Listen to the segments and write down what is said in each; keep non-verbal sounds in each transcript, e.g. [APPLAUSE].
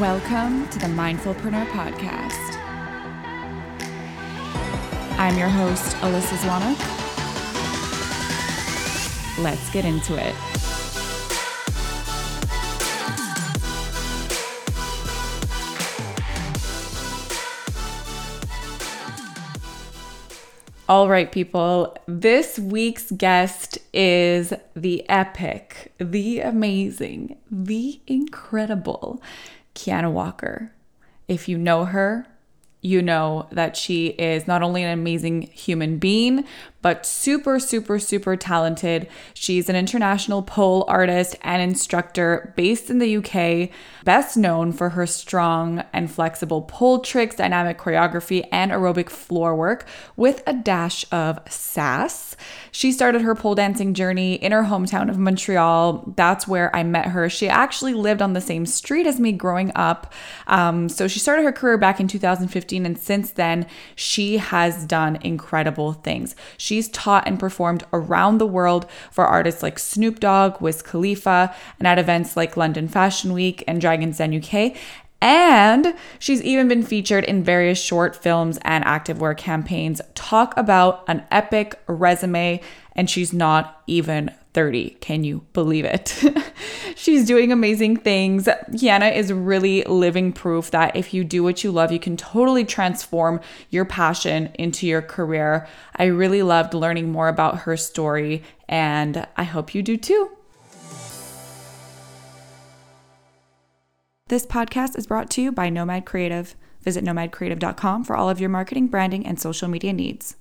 Welcome to the Mindfulpreneur Podcast. I'm your host, Alyssa Zwanuk. Let's get into it. All right, people. This week's guest is the epic, the amazing, the incredible Kheanna Walker. If you know her, you know that she is not only an amazing human being, but super, super, super talented. She's an international pole artist and instructor based in the UK, best known for her strong and flexible pole tricks, dynamic choreography, and aerobic floor work with a dash of sass. She started her pole dancing journey in her hometown of Montreal. That's where I met her. She actually lived on the same street as me growing up. Um, so she started her career back in 2015, and since then, she has done incredible things. She she's taught and performed around the world for artists like Snoop Dogg, Wiz Khalifa, and at events like London Fashion Week and Dragon's Den UK. And she's even been featured in various short films and activewear campaigns. Talk about an epic resume, and she's not even 30. Can you believe it? [LAUGHS] She's doing amazing things. Kheanna is really living proof that if you do what you love, you can totally transform your passion into your career. I really loved learning more about her story, and I hope you do too. This podcast is brought to you by Nomad Cre8tive. Visit nomadcre8tive.com for all of your marketing, branding, and social media needs.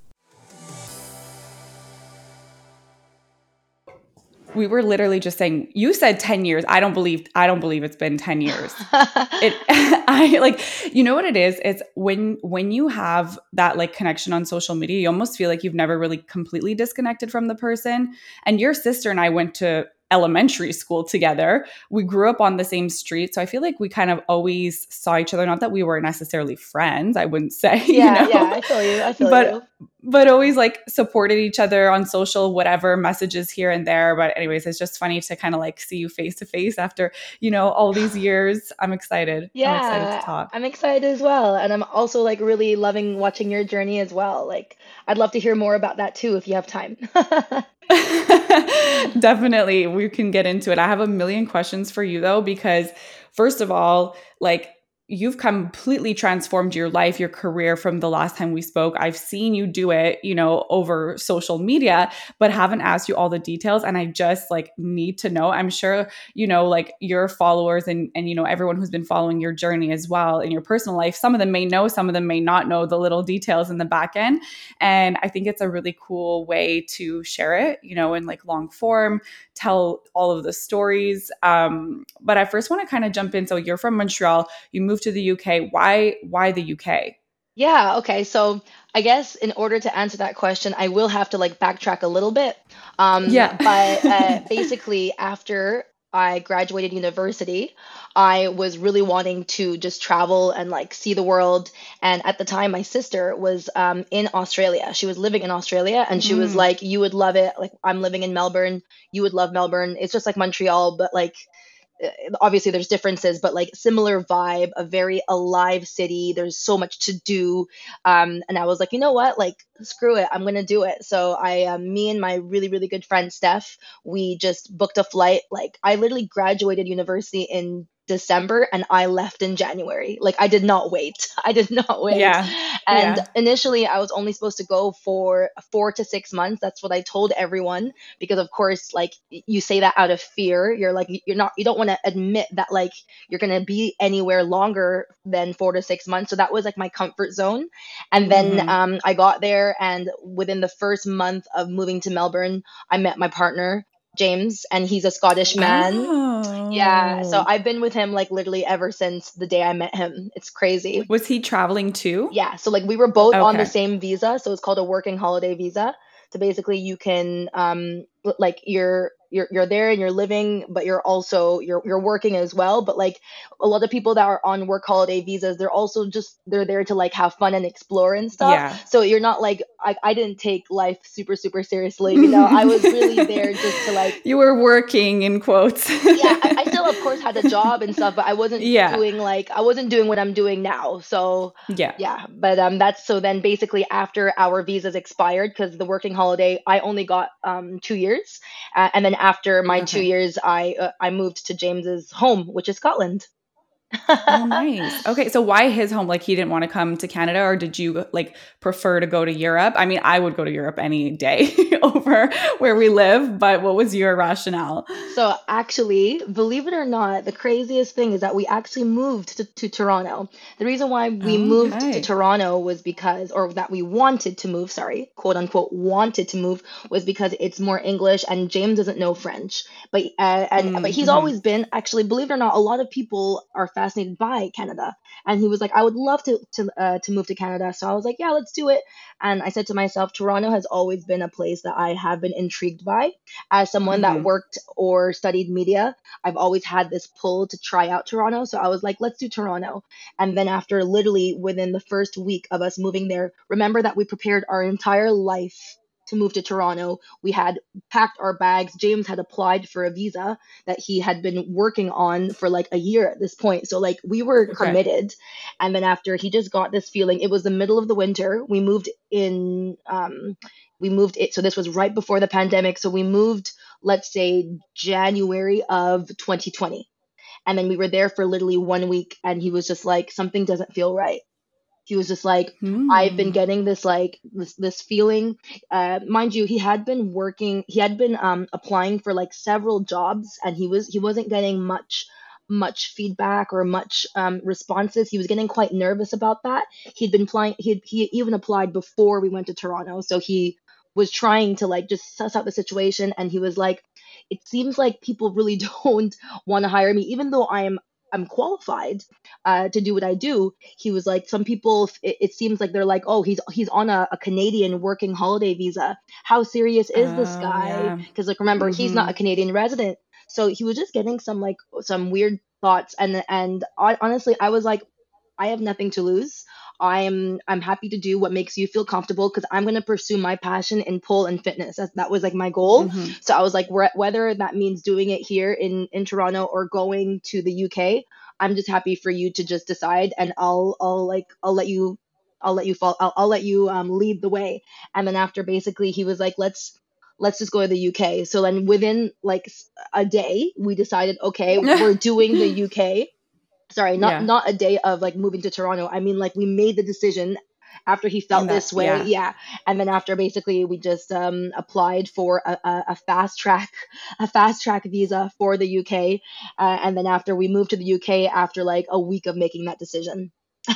We were literally just saying you said 10 years. I don't believe i don't believe it's been 10 years. [LAUGHS] It [LAUGHS] i like you know what it is? It's when when you have that like connection on social media you almost feel like you've never really completely disconnected from the person. And your sister and i went to elementary school together. We grew up on the same street. So I feel like we kind of always saw each other. Not that we were necessarily friends, I wouldn't [LAUGHS] say. Yeah, you know? yeah, I feel you. I feel but, you. But always like supported each other on social, whatever messages here and there. But anyways, it's just funny to kind of like see you face to face after, you know, all these [SIGHS] years. I'm excited. Yeah. I'm excited to talk. I'm excited as well. And I'm also like really loving watching your journey as well. Like I'd love to hear more about that too if you have time. [LAUGHS] [LAUGHS] Definitely, we can get into it. I have a million questions for you though, because first of all, like you've completely transformed your life, your career from the last time we spoke. I've seen you do it, you know, over social media, but haven't asked you all the details. And I just like need to know. I'm sure, you know, like your followers and and you know, everyone who's been following your journey as well in your personal life, some of them may know, some of them may not know the little details in the back end. And I think it's a really cool way to share it, you know, in like long form, tell all of the stories. Um, but I first want to kind of jump in. So you're from Montreal, you moved to the UK. Why why the UK? Yeah, okay. So I guess in order to answer that question, I will have to like backtrack a little bit. Um, Yeah. [LAUGHS] but uh, basically, after I graduated university, I was really wanting to just travel and like see the world. And at the time, my sister was um, in Australia. She was living in Australia, and she was Mm. like, "You would love it. Like, I'm living in Melbourne. You would love Melbourne. It's just like Montreal, but like." Uh, Obviously, there's differences, but like similar vibe, a very alive city. There's so much to do um, and I was like, you know what, like screw it, I'm gonna do it. So I, um, me and my really really good friend Steph, we just booked a flight. Like I literally graduated university in December and I left in January. Like I did not wait. [LAUGHS] I did not wait. Yeah. And Yeah. initially I was only supposed to go for 4 to 6 months. That's what I told everyone because of course like you say that out of fear. You're like you're not you don't want to admit that like you're going to be anywhere longer than 4 to 6 months. So that was like my comfort zone. And then Mhm. um I got there and within the first month of moving to Melbourne, I met my partner James and he's a Scottish man. Yeah, so Oh. I've been with him like literally ever since the day I met him. It's crazy. Was he traveling too? Yeah, so like we were both on the same visa, so it's called a working holiday visa. So basically you can um like you're you're you're there and you're living, but you're also you're you're working as well. But like a lot of people that are on work holiday visas, they're also just they're there to like have fun and explore and stuff. Yeah. So you're not like I, I didn't take life super super seriously, you know. I was really [LAUGHS] there just to like You were working in quotes. yeah, I, I [LAUGHS] still of course had a job and stuff, but I wasn't Yeah. doing like I wasn't doing what I'm doing now. So Yeah. yeah, but um, that's so then basically after our visas expired because the working holiday I only got um two years, uh, and then after my two years I uh, I moved to James's home, which is Scotland. Oh, nice. Okay, so why his home? Like he didn't want to come to Canada, or did you like prefer to go to Europe? I mean, I would go to Europe any day [LAUGHS] over where we live, but what was your rationale? So actually, believe it or not, the craziest thing is that we actually moved to, to Toronto. The reason why we moved to Toronto was because, or that we wanted to move, sorry, quote unquote, wanted to move was because it's more English and James doesn't know French. But uh, and but he's Mm-hmm. always been actually, believe it or not, a lot of people are fascinated by Canada. And he was like, I would love to to uh, to move to Canada. So I was like, yeah, let's do it. And I said to myself, Toronto has always been a place that I have been intrigued by as someone that Mhm. worked or studied media, I've always had this pull to try out Toronto. So I was like, let's do Toronto. And then after literally within the first week of us moving there, remember that we prepared our entire life to move to Toronto. We had packed our bags. James had applied for a visa that he had been working on for like a year at this point. So like we were Okay. committed. And then after he just got this feeling, it was the middle of the winter. We moved in um we moved it so this was right before the pandemic. So we moved let's say January of 2020. And then we were there for literally one week and he was just like something doesn't feel right. He was just like I've been Hmm. getting this like this this feeling. Uh, mind you, he had been working. He had been um applying for like several jobs, and he was he wasn't getting much much feedback or much um, responses. He was getting quite nervous about that. He'd been applying. He he even applied before we went to Toronto, so he was trying to like just suss out the situation. And he was like, "It seems like people really [LAUGHS] don't want to hire me, even though I'm." I'm qualified uh, to do what I do he was like some people it, it seems like they're like oh he's he's on a, a canadian working holiday visa. How serious is this Oh, guy? yeah. because like remember he's not a canadian resident. So he was just getting some like some weird thoughts and and hon- honestly i was like i have nothing to lose i'm i'm happy to do what makes you feel comfortable because i'm going to pursue my passion in pole and fitness that, that was like my goal Mhm. so I was like, whether that means doing it here in in Toronto or going to the UK, I'm just happy for you to just decide, and I'll I'll like I'll let you I'll let you fall I'll, I'll let you um lead the way. And then after basically he was like, let's let's just go to the UK. So then within like a day, we decided, okay, [LAUGHS] we're doing the UK. Sorry, not Yeah. not a day of like moving to Toronto. I mean like we made the decision after he felt that- this way. yeah. yeah and then after basically we just um, applied for a, a, a fast track [LAUGHS] a fast track visa for the uk uh, and then after we moved to the uk after like a week of making that decision [LAUGHS]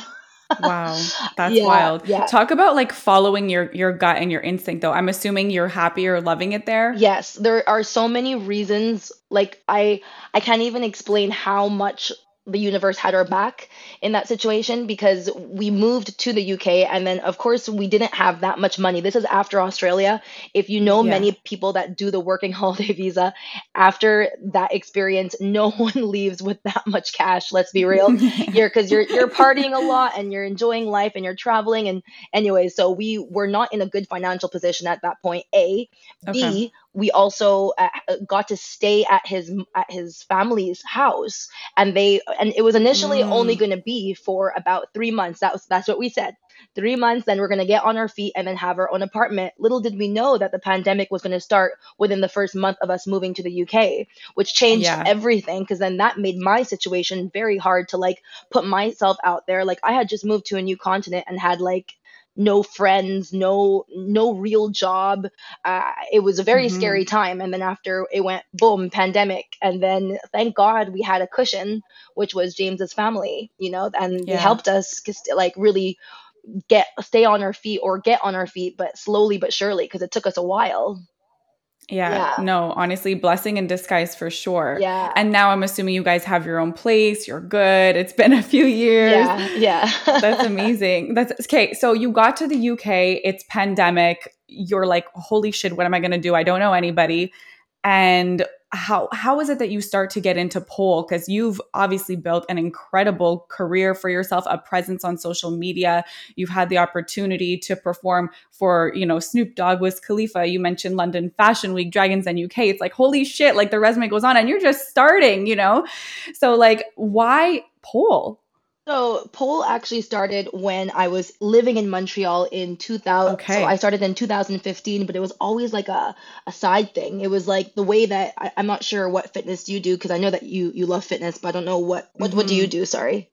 Wow, that's Yeah, wild. yeah. Talk about like following your your gut and your instinct though. I'm assuming you're happy or loving it there. yes there are so many reasons like i i can't even explain how much the universe had our back in that situation because we moved to the UK and then of course we didn't have that much money. This is after Australia. If you know Yeah. many people that do the working [LAUGHS] holiday visa, after that experience, no [LAUGHS] one leaves with that much cash, let's be real. [LAUGHS] you're because you're you're partying a lot and you're enjoying life and you're traveling and anyway, so we were not in a good financial position at that point. A, Okay. B, we also uh, got to stay at his at his family's house. And they and it was initially Mm. only going to be for about three months. That was that's what we said. Three months then we're going to get on our feet and then have our own apartment. Little did we know that the pandemic was going to start within the first month of us moving to the uk which changed Yeah. everything because then that made my situation very hard to like put myself out there. Like i had just moved to a new continent and had like no friends no no real job. Uh, it was a very Mhm. scary time and then after it went boom pandemic. And then thank god we had a cushion which was james's family you know and they helped us like really get stay on our feet or get on our feet but slowly but surely because it took us a while Yeah. Yeah. No, honestly, blessing in disguise for sure. yeah And now I'm assuming you guys have your own place. You're good. It's been [LAUGHS] a few years. yeah yeah [LAUGHS] That's amazing. That's okay. So you got to the UK, it's pandemic. You're like, holy shit, what am I going to do? I don't know anybody. And how how is it that you start to get into pole? Because you've obviously built an incredible career for yourself a presence on social media. You've had the opportunity to perform for you know Snoop Dogg Wiz Khalifa. You mentioned London Fashion Week Dragon's Den UK it's like holy shit like the resume goes on and you're just starting you know? So like why pole so pole actually started when I was living in Montreal in 2000. So I started in 2015, but it was always like a, a side thing. It was like the way that I, I'm not sure what fitness you do because I know that you you love fitness, but I don't know what what what do you mm-hmm. do? Sorry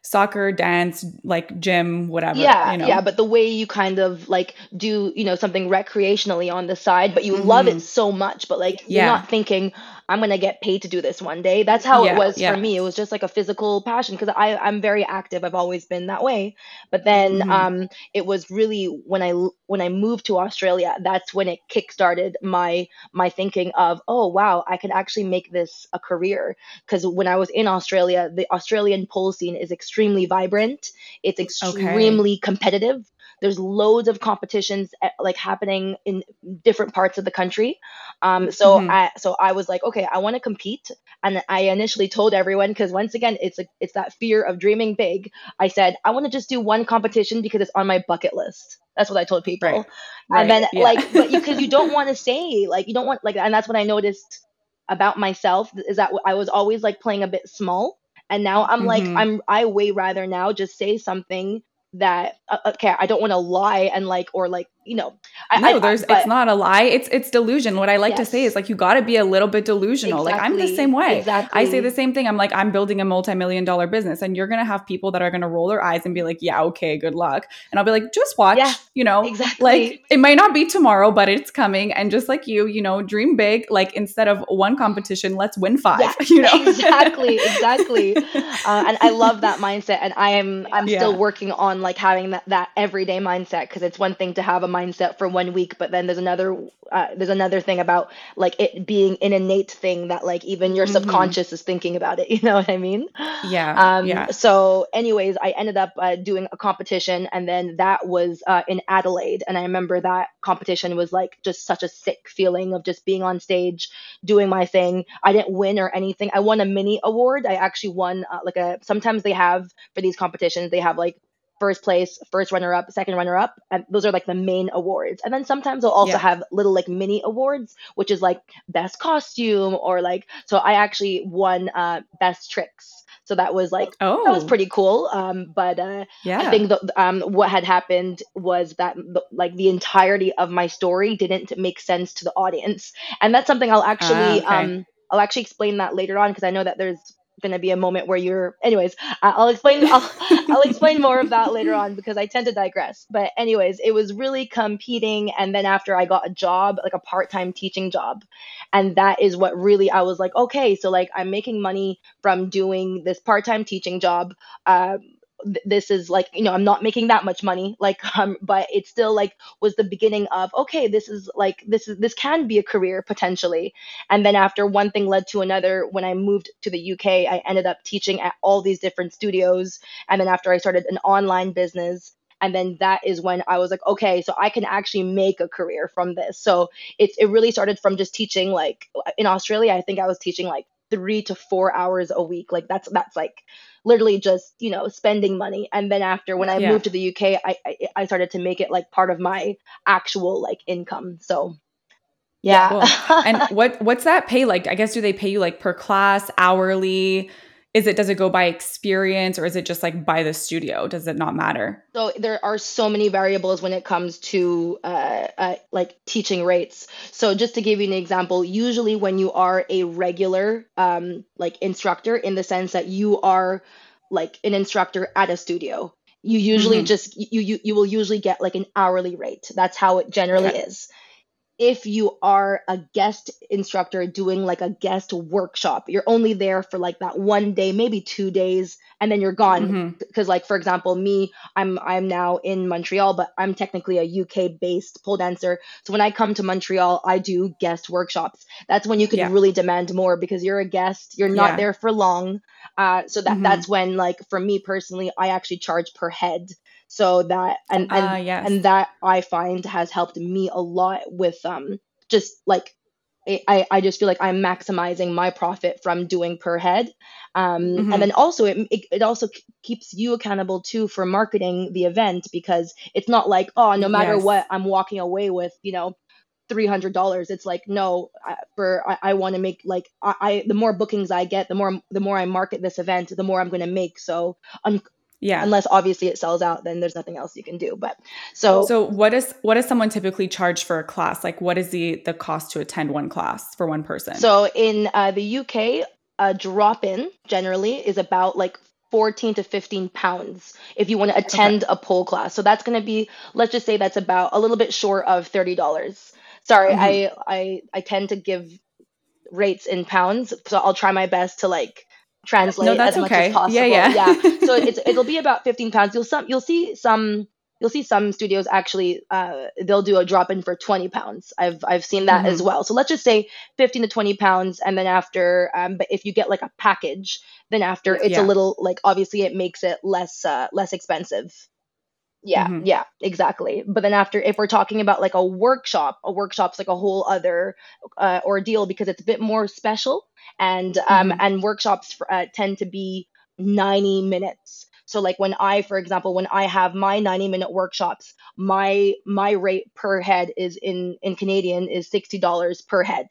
soccer, dance, like gym, whatever. Yeah, you know? yeah. But the way you kind of like do, you know, something recreationally on the side, but you mm-hmm. love it so much, but like you're not thinking, I'm gonna get paid to do this one day. That's how yeah, it was yeah. for me. It was just like a physical passion because I I'm very active. I've always been that way. But then mm-hmm. um, it was really when I when I moved to Australia, that's when it kickstarted my my thinking of oh wow, I can actually make this a career. Because when I was in Australia, the Australian pole scene is extremely vibrant. It's extremely okay. competitive there's loads of competitions eh, like happening in different parts of the country um, so mm-hmm. i so i was like okay i want to compete and i initially told everyone because once again it's a, it's that fear of dreaming big i said i want to just do one competition because it's on my bucket list that's what i told people right. and right. then yeah. like but because you don't [LAUGHS] want to say like you don't want like and that's what i noticed about myself is that i was always like playing a bit small and now i'm mm-hmm. like i'm i way rather now just say something that uh, okay i don't want to lie and like or like you know I, no I, there's but, it's not a lie. It's it's delusion. What i like yes. to say is like you got to be a little bit delusional. Exactly. like i'm the same way. Exactly. i say the same thing. I'm like i'm building a multi-million dollar business and you're gonna have people that are gonna roll their eyes and be like yeah okay good luck. And i'll be like just watch yeah, you know? Exactly. Like it might not be tomorrow but it's coming. And just like you you know dream big like instead of one competition let's win five yeah, [LAUGHS] you know? Exactly. Exactly. [LAUGHS] Uh, and i love that mindset and i am i'm yeah. still working on like having that that everyday mindset because it's one thing to have a mindset for one week but then there's another uh, there's another thing about like it being an innate thing that like even your mm-hmm. subconscious is thinking about it [LAUGHS] you know what i mean yeah um yeah. so anyways i ended up uh, doing a competition and then that was uh, in adelaide and i remember that competition was like just such a sick feeling of just being on stage doing my thing i didn't win or anything i won a mini award i actually won uh, like a sometimes they have for these competitions they have like first place, first runner up, second runner up, and those are like the main awards. And then sometimes they'll also yeah. have little like mini awards, which is like best costume or like so I actually won uh best tricks. So that was like oh. that was oh. pretty cool. Um, but uh, yeah. I think the, um, what had happened was that the, like the entirety of my story didn't make sense to the audience, and that's something I'll actually uh, okay. um, I'll actually explain that later on because I know that there's going to be a moment where you're anyways i'll explain I'll, [LAUGHS] I'll explain more of that later on because i tend to digress. But anyways it was really competing and then after i got a job like a part-time teaching job and that is what really i was like okay so like i'm making money from doing this part-time teaching job um, this is like you know i'm not making that much money like [LAUGHS] um but it still like was the beginning of okay this is like this is this can be a career potentially. And then after one thing led to another when i moved to the uk i ended up teaching at all these different studios. And then after i started an online business and then that is when i was like okay so i can actually make a career from this. So it's it really started from just teaching like in australia i think i was teaching like three to four hours a week. Like that's that's like literally just you know spending money. And then after when i yeah. moved to the uk I, I, I started to make it like part of my actual like income. So yeah, cool. and [LAUGHS] what what's that pay like? I guess do they pay you like per class hourly is it does it go by experience or is it just like by the studio? Does it not matter? So there are so many variables when it comes to uh, uh, like teaching rates. So just to give you an example usually when you are a regular um, like instructor in the sense that you are like an instructor at a studio you usually mm-hmm. just you, you you will usually get like an hourly rate. That's how it generally is if you are a guest instructor doing like a guest workshop you're only there for like that one day maybe two days and then you're gone because mm-hmm. like for example me i'm i'm now in montreal but i'm technically a uk based pole dancer so when i come to montreal i do guest workshops that's when you can yeah. really demand more because you're a guest you're not yeah. there for long uh, so that mm-hmm. that's when like for me personally i actually charge per head so that and and, uh, yes. and that i find has helped me a lot with um just like I, I just feel like I'm maximizing my profit from doing per head. Um, Mhm. And then also, it, it, it also k- keeps you accountable too for marketing the event because it's not like, oh, no matter Yes. what, I'm walking away with, you know, $300 it's like no I, for i, I want to make like I, I the more bookings i get the more the more i market this event the more i'm going to make so un- Yeah. unless obviously it sells out then there's nothing else you can do but so, So what is what does someone typically charge for a class? Like what is the the cost to attend one class for one person? so in uh, the uk a drop in generally is about like 14 to 15 pounds if you want to attend a pole class so that's going to be let's just say that's about a little bit short of $30 sorry Mhm. i i i tend to give rates in pounds so i'll try my best to like translate No, that's as much okay. as possible Yeah, yeah. [LAUGHS] so it's it'll be about 15 pounds you'll some you'll see some you'll see some studios actually uh, they'll do a drop in for 20 pounds i've i've seen that Mm-hmm. as well so let's just say 15 to 20 pounds and then after um, but if you get like a package then after it's Yeah. a little like obviously it makes it less uh, less expensive yeah Mhm. yeah exactly but then after if we're talking about like a workshop a workshop's like a whole other uh, ordeal because it's a bit more special and um Mhm. and workshops uh, tend to be 90 minutes so like when i for example when i have my 90 minute workshops my my rate per head is in in canadian is $60 per head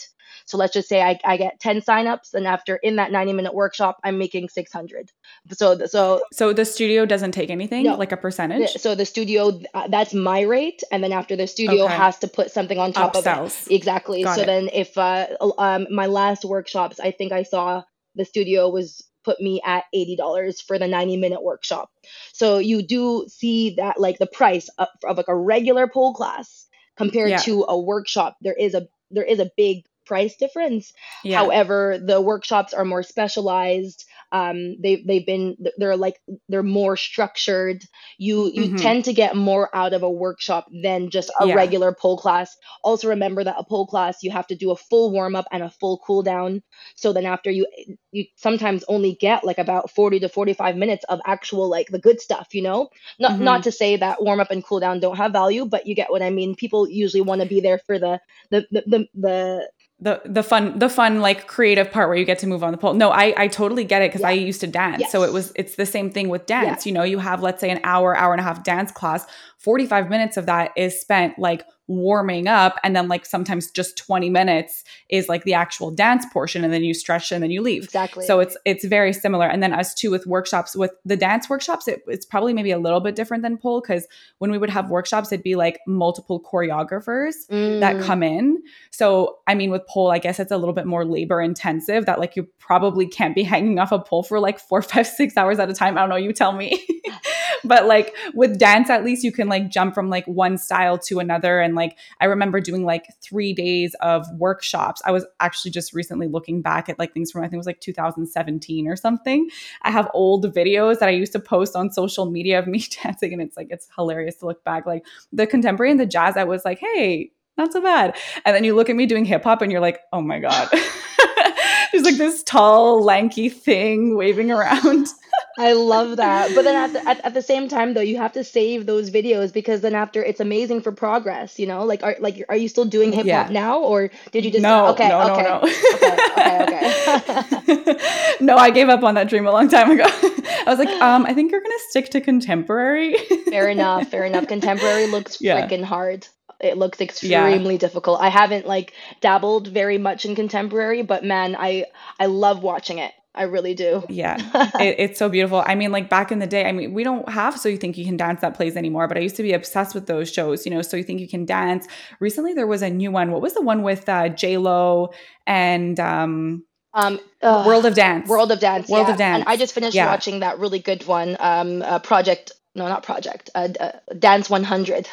so let's just say I, I get 10 signups and after in that 90 minute workshop i'm making 600 so so So the studio doesn't take anything, No. like a percentage? so the studio uh, that's my rate and then after the studio Okay. has to put something on top of it exactly Got so it. then if uh um my last workshops i think i saw the studio was put me at $80 for the 90 minute workshop so you do see that like the price of, of like a regular pole class compared Yeah. to a workshop there is a there is a big price difference Yeah. However, the workshops are more specialized. Um, they they've been they're like they're more structured. You you Mhm. tend to get more out of a workshop than just a Yeah. regular pole class. Also, remember that a pole class you have to do a full warm up and a full cool down. So then after you you sometimes only get like about forty to forty five minutes of actual like the good stuff. You know, not Mhm. not to say that warm up and cool down don't have value, but you get what I mean. People usually want to be there for the the the the, the the the fun the fun like creative part where you get to move on the pole. No i i totally get it because Yeah. i used to dance. So it was it's the same thing with dance. You know you have let's say an hour hour and a half dance class 45 minutes of that is spent like warming up and then like sometimes just 20 minutes is like the actual dance portion and then you stretch and then you leave exactly. so it's it's very similar and then us too with workshops with the dance workshops it, it's probably maybe a little bit different than pole because when we would have workshops it'd be like multiple choreographers that Mm. come in. So, I mean, with pole, I guess it's a little bit more labor intensive that like you probably can't be [LAUGHS] hanging off a pole for like four, five, six hours at a time. I don't know, you tell me. [LAUGHS] but like with dance, at least you can like jump from like one style to another. And like, I remember doing like three days of workshops. I was actually just recently looking back at like things from, I think it was like 2017 or something. I have old videos that I used to post on social media of me [LAUGHS] dancing. And it's like, it's hilarious to look back. Like the contemporary and the jazz, I was like, hey, not so bad. And then you look at me doing hip hop and you're like, oh my God. [LAUGHS] There's like this tall, lanky thing waving around. [LAUGHS] I love that. But then at the, at, at the same time though, you have to save those videos because then after it's amazing for progress, you know? Like are like are you still doing hip hop Yeah. now or did you just no, okay, no, okay. no, no. okay, okay, okay. [LAUGHS] no, I gave up on that dream a long time ago. [LAUGHS] I was like, um, I think you're gonna stick to contemporary. [LAUGHS] fair enough, fair enough. Contemporary looks Yeah. freaking hard. It looks extremely difficult. I haven't like dabbled very much in contemporary, but man, I I love watching it. I really do. yeah, [LAUGHS] it, it's so beautiful. I mean, like back in the day, I mean, we don't have So You Think You Can Dance that plays anymore, but I used to be obsessed with those shows, you know, So You Think You Can Dance. Recently, there was a new one. What was the one with uh, J Lo and um, Um. World of Dance? World of Dance. World yeah. of Dance. And I just finished Yeah. watching that really good one. Um, uh, Project. No, not Project. Uh, uh, Dance 100.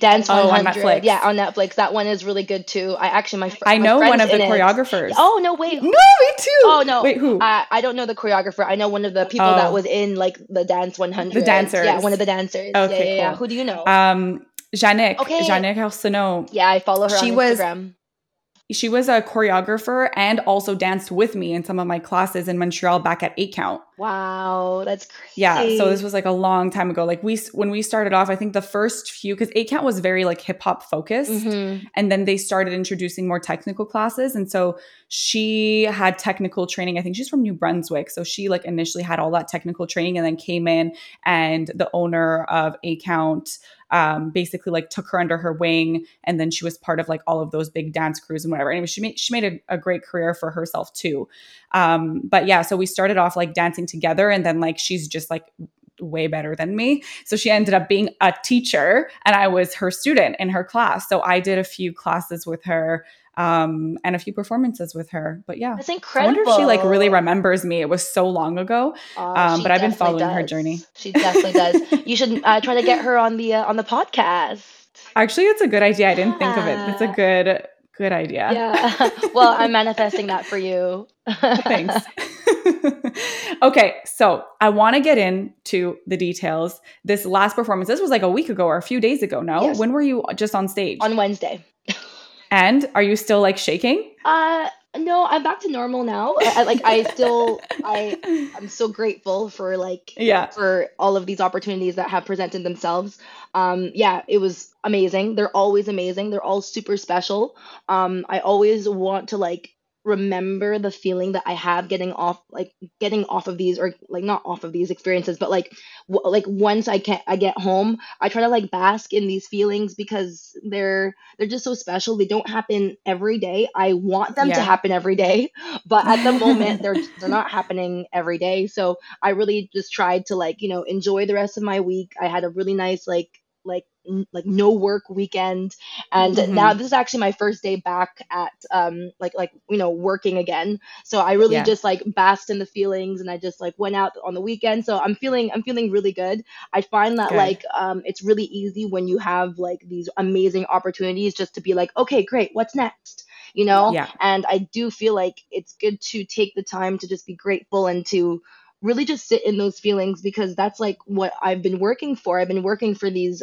Dance Oh, on 100. Netflix. Yeah, on Netflix. That one is really good too. I actually my fr- I my know one of the in it. choreographers. Oh no, wait. no, me too. Oh no. wait, who? I, I don't know the choreographer. I know one of the people that Oh. was in like the Dance 100. The dancers. Yeah, one of the dancers. Okay, yeah, yeah. cool. Who do you know? um, Janik, Okay. Janik Arsenault. yeah, I follow her she on was- Instagram. She was a choreographer and also danced with me in some of my classes in Montreal back at eight count. Wow, that's crazy. Yeah, so this was like a long time ago. Like we when we started off, I think the first few because eight count was very like hip hop focused, Mhm. and then they started introducing more technical classes, and so she had technical training. I think she's from New Brunswick, so she like initially had all that technical training, and then came in, and the owner of eight count um, basically like took her under her wing, and then she was part of like all of those big dance crews and whatever. Anyway, she made she made a, a great career for herself too. Um, but yeah, so we started off like dancing together, and then like she's just like way better than me. So she ended up being a teacher, and I was her student in her class. So I did a few classes with her um, and a few performances with her. But yeah. That's incredible. I wonder if she like really remembers me. It was so long ago. Oh, um, but I've been following her journey. She definitely does. You should uh, try to get her on the uh, on the podcast. [LAUGHS] Actually, it's a good idea. I didn't think of it. It's a good good idea. Yeah. [LAUGHS] well, I'm manifesting that for you. [LAUGHS] Thanks. okay, so I want to get into the details. This last performance, this was like a week ago or a few days ago. No, Yes. when were you just on stage? on Wednesday. And are you still like shaking? Uh, no, I'm back to normal now. I, I- like I still I [LAUGHS] I'm so grateful for like yeah, for all of these opportunities that have presented themselves. Um, yeah, it was amazing. They're always amazing. They're all super special. Um, I always want to like remember the feeling that I have getting off like getting off of these or like not off of these experiences, but like w- like once I can I get home, I try to like bask in these feelings because they're they're just so special. They don't happen every day. I want them to happen every day, but at the moment they're [LAUGHS] they're not happening every day. So I really just tried to like, you know, enjoy the rest of my week. I had a really nice like like n- like no work weekend and Mhm. now this is actually my first day back at um like like you know working again so i really Yeah. just like basked in the feelings and i just like went out on the weekend so i'm feeling i'm feeling really good i find that Good. like um it's really easy when you have like these amazing opportunities just to be like okay great what's next you know Yeah. and i do feel like it's good to take the time to just be grateful and to really just sit in those feelings because that's like what i've been working for i've been working for these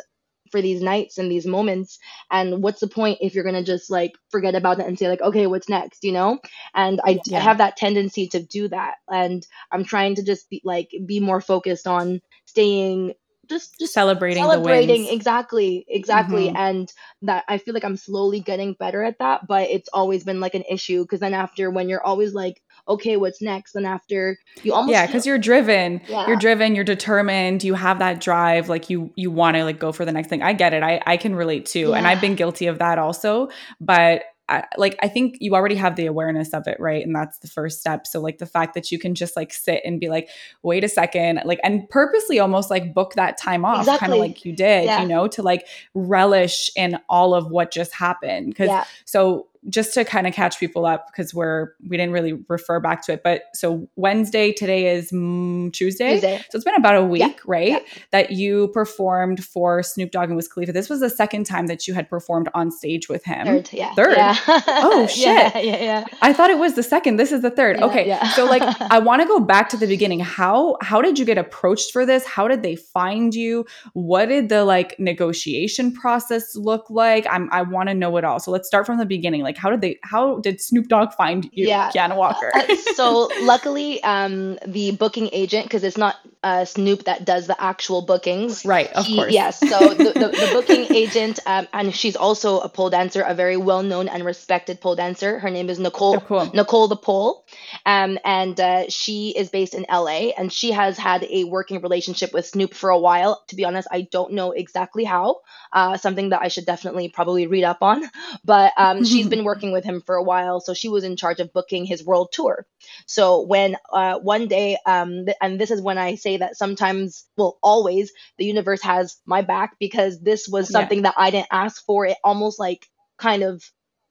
for these nights and these moments. And what's the point if you're going to just like forget about it and say like okay what's next? You know? And I, Yeah. I have that tendency to do that. And i'm trying to just be like be more focused on staying just just celebrating, celebrating. exactly. Exactly. Mhm. and that i feel like i'm slowly getting better at that but it's always been like an issue. Because then after when you're always like okay what's next? And after you almost yeah because you're driven. Yeah. you're driven you're determined you have that drive like you you want to like go for the next thing. I get it. I i can relate too and i've been guilty of that also but I, like i think you already have the awareness of it right? And that's the first step. So like the fact that you can just like sit and be like wait a second like and purposely almost like book that time off kind of like you did Yeah. you know to like relish in all of what just happened. Because yeah. so just to kind of catch people up because we're we didn't really refer back to it but so wednesday today is mm, tuesday? Tuesday. so it's been about a week right yeah. that you performed for snoop dogg and wiz khalifa. This was the second time that you had performed on stage with him. Third yeah. Third? yeah. Oh, [LAUGHS] shit. yeah yeah. Yeah i thought it was the second. This is the third. Yeah, okay yeah. so like [LAUGHS] i want to go back to the beginning. How how did you get approached for this? How did they find you? What did the like negotiation process look like? I'm i want to know it all. So let's start from the beginning like how did they how did snoop dogg find you Yeah. kheanna walker Uh, so [LAUGHS] luckily um the booking agent because it's not uh snoop that does the actual bookings right of he- course Yes. So the, the, the [LAUGHS] booking agent, um, and she's also a pole dancer, a very well known and respected pole dancer. Her name is Nicole. Oh, cool. Nicole the Pole, um, and uh, she is based in LA, and she has had a working relationship with Snoop for a while. To be honest, I don't know exactly how. Uh, something that I should definitely probably read up on. But um, she's [LAUGHS] been working with him for a while, so she was in charge of booking his world tour. So when uh, one day, um, th- and this is when I say that sometimes, well, always, the universe has my back because this was Yeah. something that I didn't ask for. It almost like kind of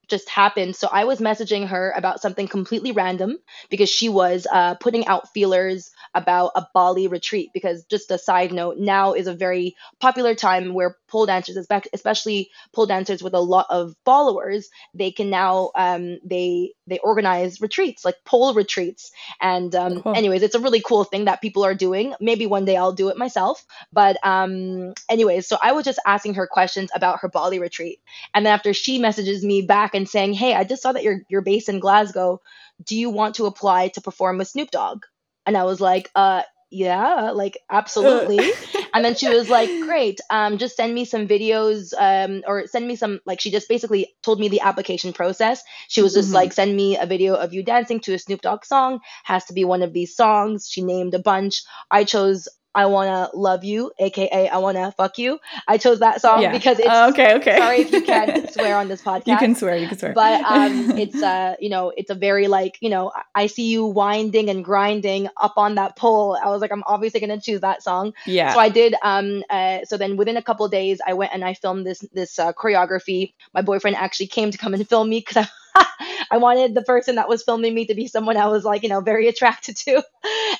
just happened. So I was messaging her about something completely random because she was uh, putting out feelers about a Bali retreat. Because just a side note, now is a very popular time where pole dancers, especially pole dancers with a lot of followers, they can now um, they they organize retreats like pole retreats. And um, Cool. anyways, it's a really cool thing that people are doing. Maybe one day I'll do it myself. But um, anyways, so I was just asking her questions about her Bali retreat, and then after she messages me back and saying, "Hey, I just saw that you're you're based in Glasgow. Do you want to apply to perform with Snoop Dogg?" And I was like, "Uh." Yeah, like absolutely. [LAUGHS] And then she was like, "Great. Um, just send me some videos, um, or send me some like." She just basically told me the application process. She was just Mhm. like, "Send me a video of you dancing to a Snoop Dogg song. Has to be one of these songs." She named a bunch. I chose "I Wanna Love You," aka "I Wanna Fuck You." I chose that song yeah. because it's. Oh, okay. Okay. Sorry if you can't [LAUGHS] swear on this podcast You can swear. You can swear. but um [LAUGHS] it's uh you know it's a very like you know I- see you winding and grinding up on that pole i was like i'm obviously to choose that song yeah. so i did um uh, so then within a couple of days i went and i filmed this this uh, choreography my boyfriend actually came to come and film me because I, [LAUGHS] I wanted the person that was filming me to be someone i was like you know very [LAUGHS] attracted to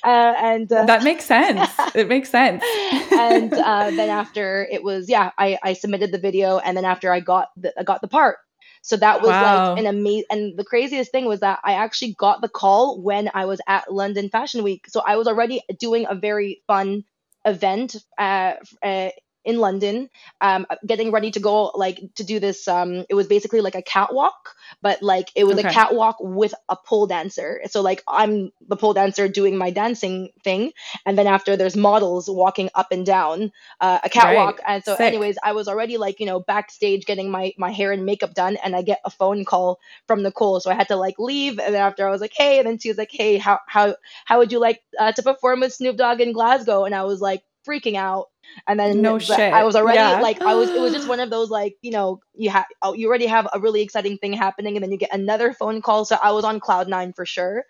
uh, and uh, that makes sense. [LAUGHS] It makes sense. [LAUGHS] and uh, then after it was yeah I, I submitted the video and then after i got the, I got the part so that was Wow. like an amazing and the craziest thing was that i actually got the call when i was at london fashion week so i was already doing a very fun event uh, uh, in london um, getting ready to go like to do this um, it was basically like a catwalk but like it was Okay. a catwalk with a pole dancer. So like i'm the pole dancer doing my dancing thing and then after there's models walking up and down uh, a catwalk. And so Sick. anyways i was already like you know backstage getting my my hair and makeup done and i get a phone call from nicole. So i had to like leave and then after i was like hey and then she was like hey how how how would you like uh, to perform with snoop dogg in glasgow? And i was like freaking out and then No shit. i was already Yeah. like i was it was just [GASPS] one of those like you know you have oh, you already have a really exciting thing happening and then you get another phone call so i was on cloud nine for sure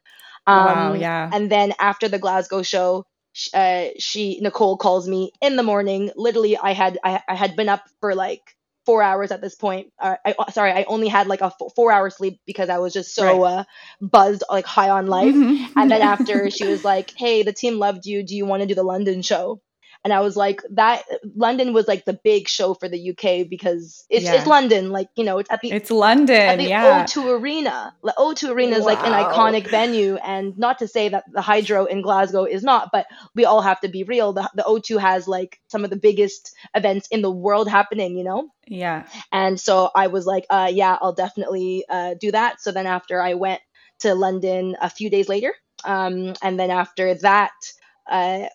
wow. Um, Yeah. and then after the Glasgow show, uh, she Nicole calls me in the morning. Literally, I had I, I had been up for like four hours at this point. Uh, I sorry, I only had like a f- four hour sleep because I was just so uh, buzzed, like high on life. Mhm. [LAUGHS] And then after she was like, "Hey, the team loved you. Do you want to do the London show?" And I was like, "That London was like the big show for the UK because it's Yeah. it's London. Like you know, it's at the it's London. at the yeah. O2 Arena. The O2 Arena is like an iconic venue, and not to say that the Hydro in Glasgow is not, but we all have to be real. The, the O2 has like some of the biggest events in the world happening, you know? yeah. And so I was like, uh, yeah, I'll definitely uh, do that. So then after I went to London a few days later, um, and then after that, uh,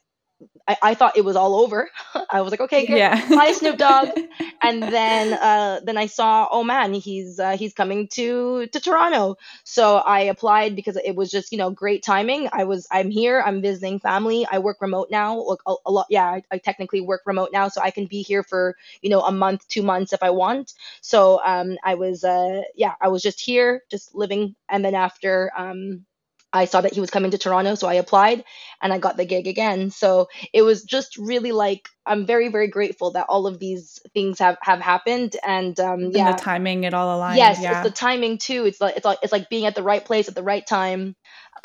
I, I thought it was all over. [LAUGHS] I was like, okay, good. Yeah. [LAUGHS] Hi, Snoop Dogg. [LAUGHS] and then uh, then I saw, oh man, he's uh, he's coming to to Toronto. So I applied because it was just you know great timing. I was I'm here. I'm visiting family. I work remote now. Look, a, a lot. Yeah, I, I technically work remote now, so I can be here for you know a month, two months if I want. So um, I was uh, yeah, I was just here, just living. And then after um, I saw that he was coming to Toronto, so I applied and I got the gig again. So it was just really like I'm very very grateful that all of these things have have happened and um And yeah the timing, it all aligned. yes yeah. it's the timing too it's like it's like it's like being at the right place at the right time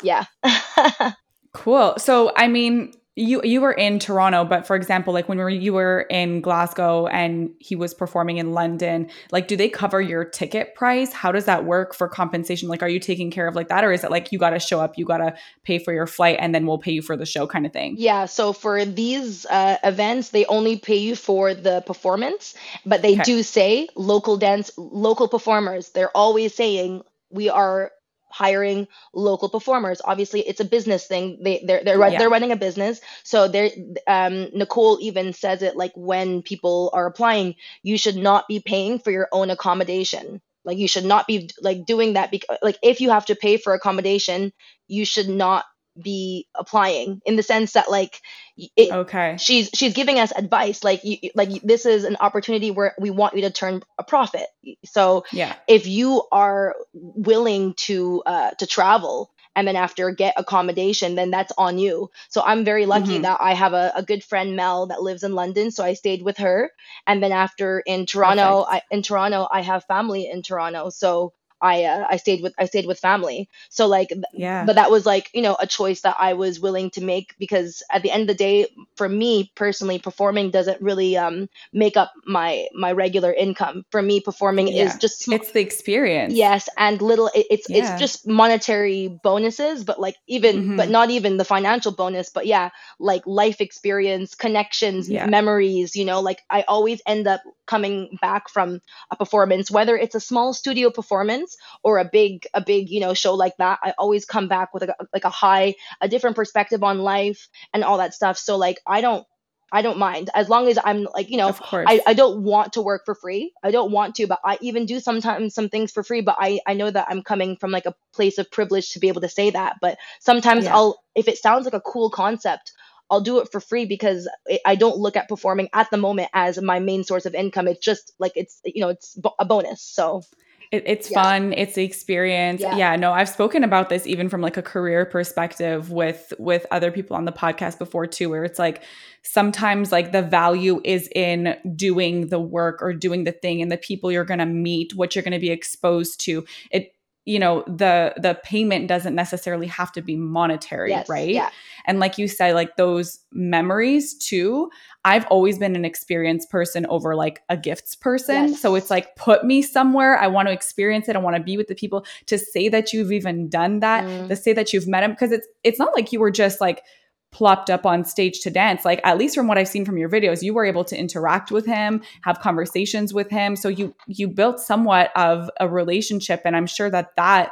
yeah [LAUGHS] Cool. So, I mean, you you were in Toronto, but for example, like when you were in Glasgow and he was performing in London, like do they cover your ticket price? How does that work for compensation? Like are you taking care of like that or is it like you got to show up, you got to pay for your flight and then we'll pay you for the show kind of thing? yeah so for these uh, events they only pay you for the performance but they Okay. do say local dance local performers they're always saying we are hiring local performers. Obviously it's a business thing. They they're they're, run- Yeah. they're running a business. So they're um nicole even says it like when people are applying you should not be paying for your own accommodation. Like you should not be like doing that because like if you have to pay for accommodation you should not be applying in the sense that like it, Okay. she's she's giving us advice like you like this is an opportunity where we want you to turn a profit so Yeah. if you are willing to uh, to travel and then after get accommodation then that's on you so i'm very lucky Mhm. that i have a, a good friend mel that lives in london so i stayed with her and then after in toronto I, in toronto i have family in toronto so I uh, I stayed with I stayed with family. So like yeah. but that was like, you know, a choice that I was willing to make because at the end of the day for me personally performing doesn't really um make up my my regular income. For me performing Yeah. is just sm- It's the experience. Yes, and little it, it's Yeah. it's just monetary bonuses, but like even but Mhm. not even the financial bonus, but yeah, like life experience, connections, Yeah. memories, you know, like I always end up coming back from a performance whether it's a small studio performance or a big a big, you know, show like that. I always come back with a, like a high a different perspective on life and all that stuff. So like I don't I don't mind as long as I'm like, you know, Of course. I, I don't want to work for free. I don't want to, but I even do sometimes some things for free. But I, I know that I'm coming from like a place of privilege to be able to say that. But sometimes Yeah. I'll, if it sounds like a cool concept, I'll do it for free because I I don't look at performing at the moment as my main source of income. It's just like it's, you know, it's a bonus. So It, it's Yeah. fun. It's the experience. Yeah. Yeah. No, I've spoken about this even from like a career perspective with with other people on the podcast before too, where it's like sometimes like the value is in doing the work or doing the thing and the people you're going to meet, what you're going to be exposed to. It you know the the payment doesn't necessarily have to be monetary yes, right? yeah, and like you said like those memories too i've always been an experienced person over like a gifts person. Yes. so it's like put me somewhere. I want to experience it. I want to be with the people. To say that you've even done that Mm. to say that you've met him because it's it's not like you were just like plopped up on stage to dance. Like at least from what i've seen from your videos you were able to interact with him have conversations with him. So you you built somewhat of a relationship and i'm sure that that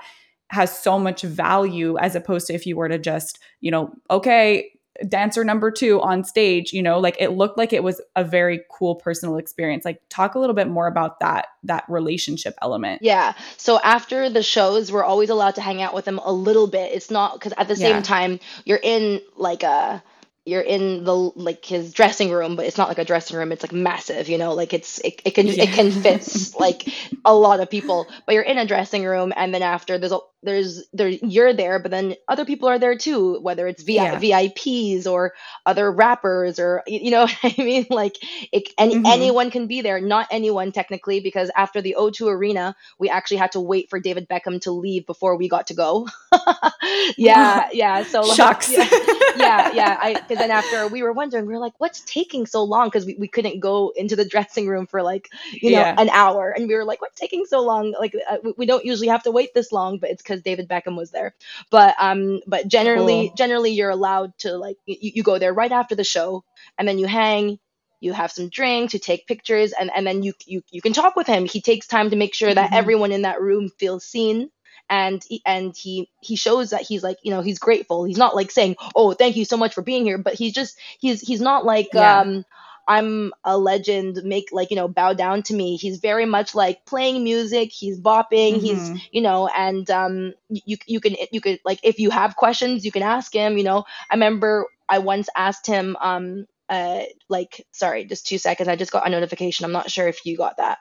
has so much value as opposed to if you were to just you know okay dancer number two on stage you know like it looked like it was a very cool personal experience like talk a little bit more about that that relationship element Yeah. So after the shows, we're always allowed to hang out with him a little bit. It's not because at the same Yeah. time you're in like a you're in the like his dressing room, but it's not like a dressing room. It's like massive, you know, like it's it, it can it can Yeah. fit like a lot of people. But you're in a dressing room, and then after there's a there's there you're there, but then other people are there too, whether it's Yeah. VIPs or other rappers or you know [LAUGHS] what I mean. Like it, any Mhm. anyone can be there. Not anyone technically, because after the O2 Arena, we actually had to wait for David Beckham to leave before we got to go. [LAUGHS] yeah, [LAUGHS] yeah. So Shucks. yeah, yeah, yeah. I because then after we were wondering, we were like, what's taking so long? Because we, we couldn't go into the dressing room for like you know Yeah. an hour, and we were like, what's taking so long? Like uh, we, we don't usually have to wait this long, but it's because David Beckham was there. But um, but generally, Cool. generally you're allowed to like you, you go there right after the show, and then you hang. You have some drinks, you take pictures, and, and then you, you you can talk with him. He takes time to make sure that Mhm. everyone in that room feels seen and he, and he he shows that he's like you know he's grateful he's not like saying oh thank you so much for being here but he's just he's he's not like Yeah. um i'm a legend make like you know bow down to me. He's very much like playing music. He's bopping. He's Mhm. you know and um you you can you could like if you have questions you can ask him you know. I remember i once asked him um uh like sorry just two seconds. I just got a notification. I'm not sure if you got that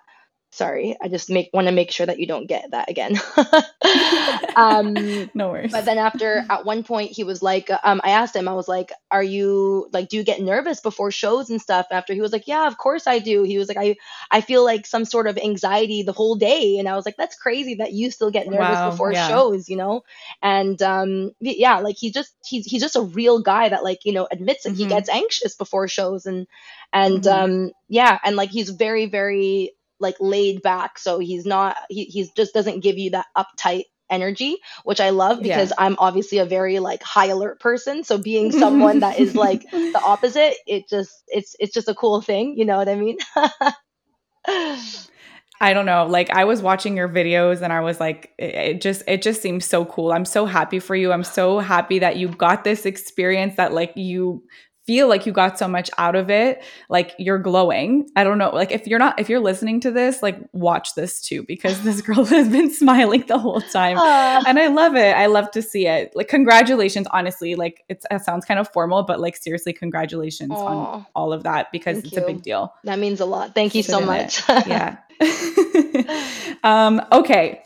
sorry i just make want to make sure that you don't get that again [LAUGHS] [LAUGHS] um no worries but then after at one point he was like um i asked him i was like are you like do you get nervous before shows and stuff after he was like yeah of course i do he was like i i feel like some sort of anxiety the whole day and i was like that's crazy that you still get nervous Wow, before yeah. shows you know and um yeah like he just he's he's just a real guy that like you know admits that he Mhm. gets anxious before shows and and Mhm. um yeah and like he's very very like laid back so he's not he he's just doesn't give you that uptight energy which i love Yeah. because i'm obviously a very like high alert person so being [LAUGHS] someone that is like the opposite it just it's it's just a cool thing you know what i mean I don't know. Like I was watching your videos and I was like it, it just it just seems so cool. I'm so happy for you. I'm so happy that you got this experience that like you feel like you got so much out of it. Like you're glowing. I don't know. Like if you're not if you're listening to this, like watch this too because this [LAUGHS] girl [LAUGHS] has been smiling the whole time. And I love it. I love to see it. Like congratulations honestly. Like it's it sounds kind of formal but like seriously congratulations on all of that because thank it's a big deal. that means a lot thank you Sit so much [LAUGHS] yeah. um, okay.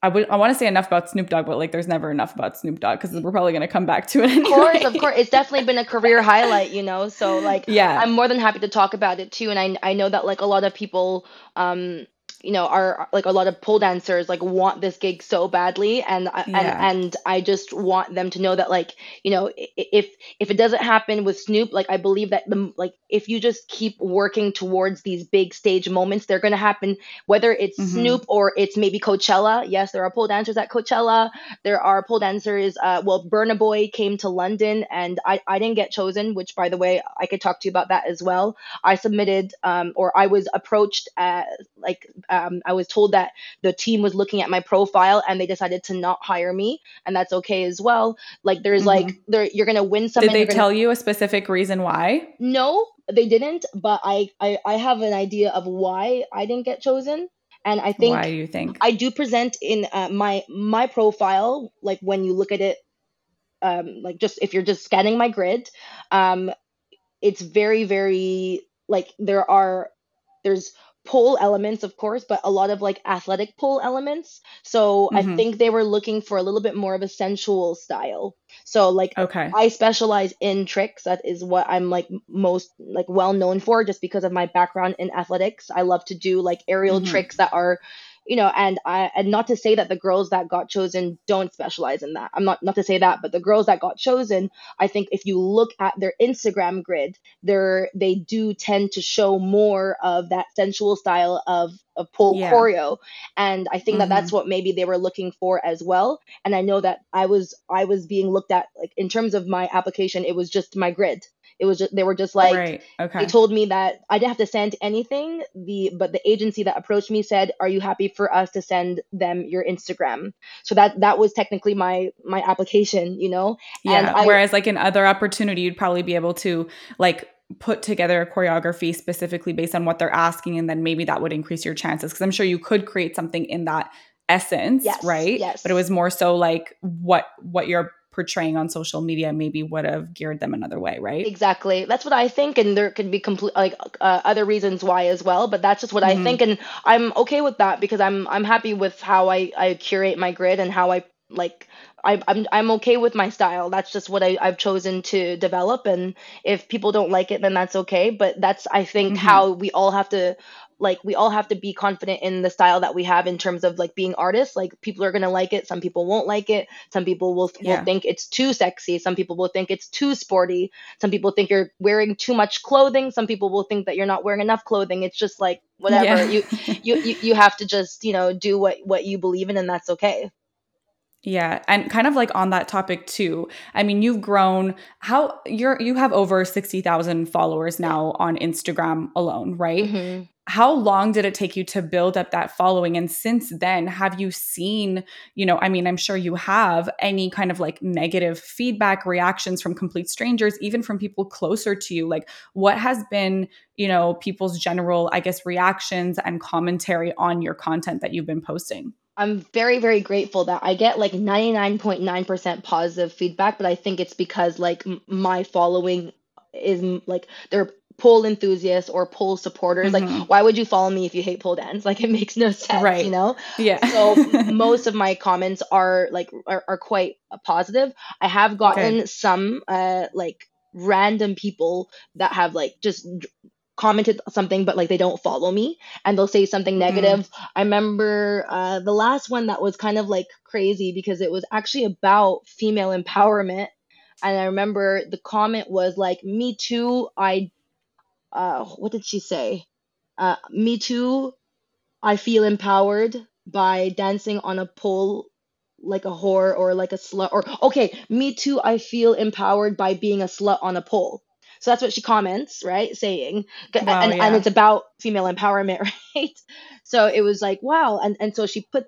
I would I want to say enough about Snoop Dogg, but like there's never enough about Snoop Dogg because we're probably gonna come back to it of course of course it's definitely been a career highlight you know so like yeah. I'm more than happy to talk about it too. And I I know that like a lot of people um you know are like a lot of pole dancers like want this gig so badly and I- Yeah. and and I just want them to know that like you know if if it doesn't happen with Snoop like I believe that the like if you just keep working towards these big stage moments they're going to happen whether it's Mhm. Snoop or it's maybe Coachella yes there are pole dancers at Coachella there are pole dancers uh well Burna Boy came to London and I I didn't get chosen which by the way I could talk to you about that as well I submitted um or I was approached uh like um I was told that the team was looking at my profile and they decided to not hire me and that's okay as well like there's like there you're gonna win Mm-hmm. Did they you're gonna- tell you a specific reason why? no they didn't but I, I i have an idea of why i didn't get chosen and i think why do you think? i do present in uh, my my profile like when you look at it um like just if you're just scanning my grid um it's very very like there are there's pole elements of course but a lot of like athletic pole elements so i Mhm. think they were looking for a little bit more of a sensual style so like okay. I specialize in tricks. That is what I'm like most like well known for just because of my background in athletics. I love to do like aerial Mhm. tricks that are you know and I and not to say that the girls that got chosen don't specialize in that. I'm not not to say that, but the girls that got chosen, I think if you look at their Instagram grid, they're they do tend to show more of that sensual style of of pole Yeah. choreo and I think that Mhm. that's what maybe they were looking for as well and i know that i was i was being looked at like in terms of my application it was just my grid it was just they were just like right. Okay. they told me that i didn't have to send anything the but the agency that approached me said are you happy for us to send them your instagram so that that was technically my my application you know and yeah. I- Whereas like in other opportunity, you'd probably be able to like put together a choreography specifically based on what they're asking, and then maybe that would increase your chances. Because I'm sure you could create something in that essence, Yes, right? yes. But it was more so like what what you're portraying on social media maybe would have geared them another way, right? Exactly. That's what I think, and there could be complete like uh, other reasons why as well. But that's just what Mhm. I think, and I'm okay with that because I'm I'm happy with how I I curate my grid and how I like I, I'm I'm okay with my style. That's just what I, I've chosen to develop, and if people don't like it, then that's okay. But that's I think Mhm. how we all have to like we all have to be confident in the style that we have in terms of like being artists. Like people are gonna like it, some people won't like it, some people will Yeah. will think it's too sexy, some people will think it's too sporty, some people think you're wearing too much clothing, some people will think that you're not wearing enough clothing. It's just like whatever Yeah. you you you you have to just you know do what what you believe in, and that's okay. Yeah, and kind of like on that topic too. I mean, you've grown. How you're you have over sixty thousand followers now on Instagram alone, right? Mhm. How long did it take you to build up that following? And since then, have you seen, you know, I mean, I'm sure you have any kind of like negative feedback, reactions from complete strangers, even from people closer to you? Like, what has been, you know, people's general, I guess, reactions and commentary on your content that you've been posting? I'm very, very grateful that I get like 99.9% positive feedback, but I think it's because like m- my following is m- like they're pole enthusiasts or pole supporters. Mhm. Like, why would you follow me if you hate pole dance? [LAUGHS] Like, it makes no sense, Right. you know? Yeah. So [LAUGHS] most of my comments are like are, are quite positive. I have gotten some uh like random people that have like just commented something but like they don't follow me and they'll say something negative. I remember uh the last one that was kind of like crazy because it was actually about female empowerment and I remember the comment was like me too I uh what did she say? Uh me too I feel empowered by dancing on a pole like a whore or like a slut or okay, me too, I feel empowered by being a slut on a pole. So that's what she comments, right? Saying Wow, and, yeah. and it's about female empowerment, [LAUGHS] right? So it was like, wow. And and so she put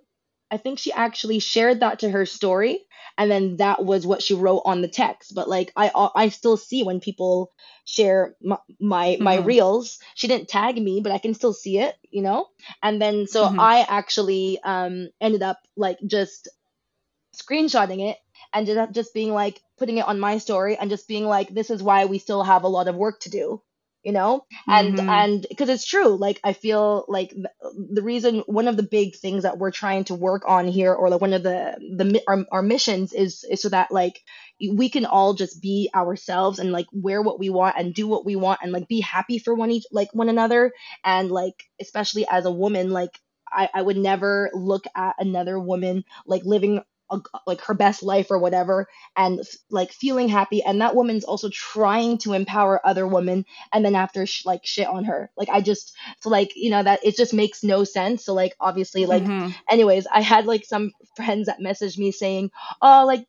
I think she actually shared that to her story and then that was what she wrote on the text. But like I I still see when people share my my, my Mhm. reels. She didn't tag me, but I can still see it, you know? And then so Mhm. I actually um ended up like just screenshotting it and just just being like putting it on my story and just being like this is why we still have a lot of work to do you know and Mhm. and because it's true like i feel like the, reason one of the big things that we're trying to work on here or like one of the the our, our missions is is so that like we can all just be ourselves and like wear what we want and do what we want and like be happy for one each like one another and like especially as a woman like I, I would never look at another woman like living a, like her best life or whatever and like feeling happy and that woman's also trying to empower other women and then after sh- like shit on her like i just so like you know that it just makes no sense so like obviously like Mhm. anyways i had like some friends that messaged me saying oh like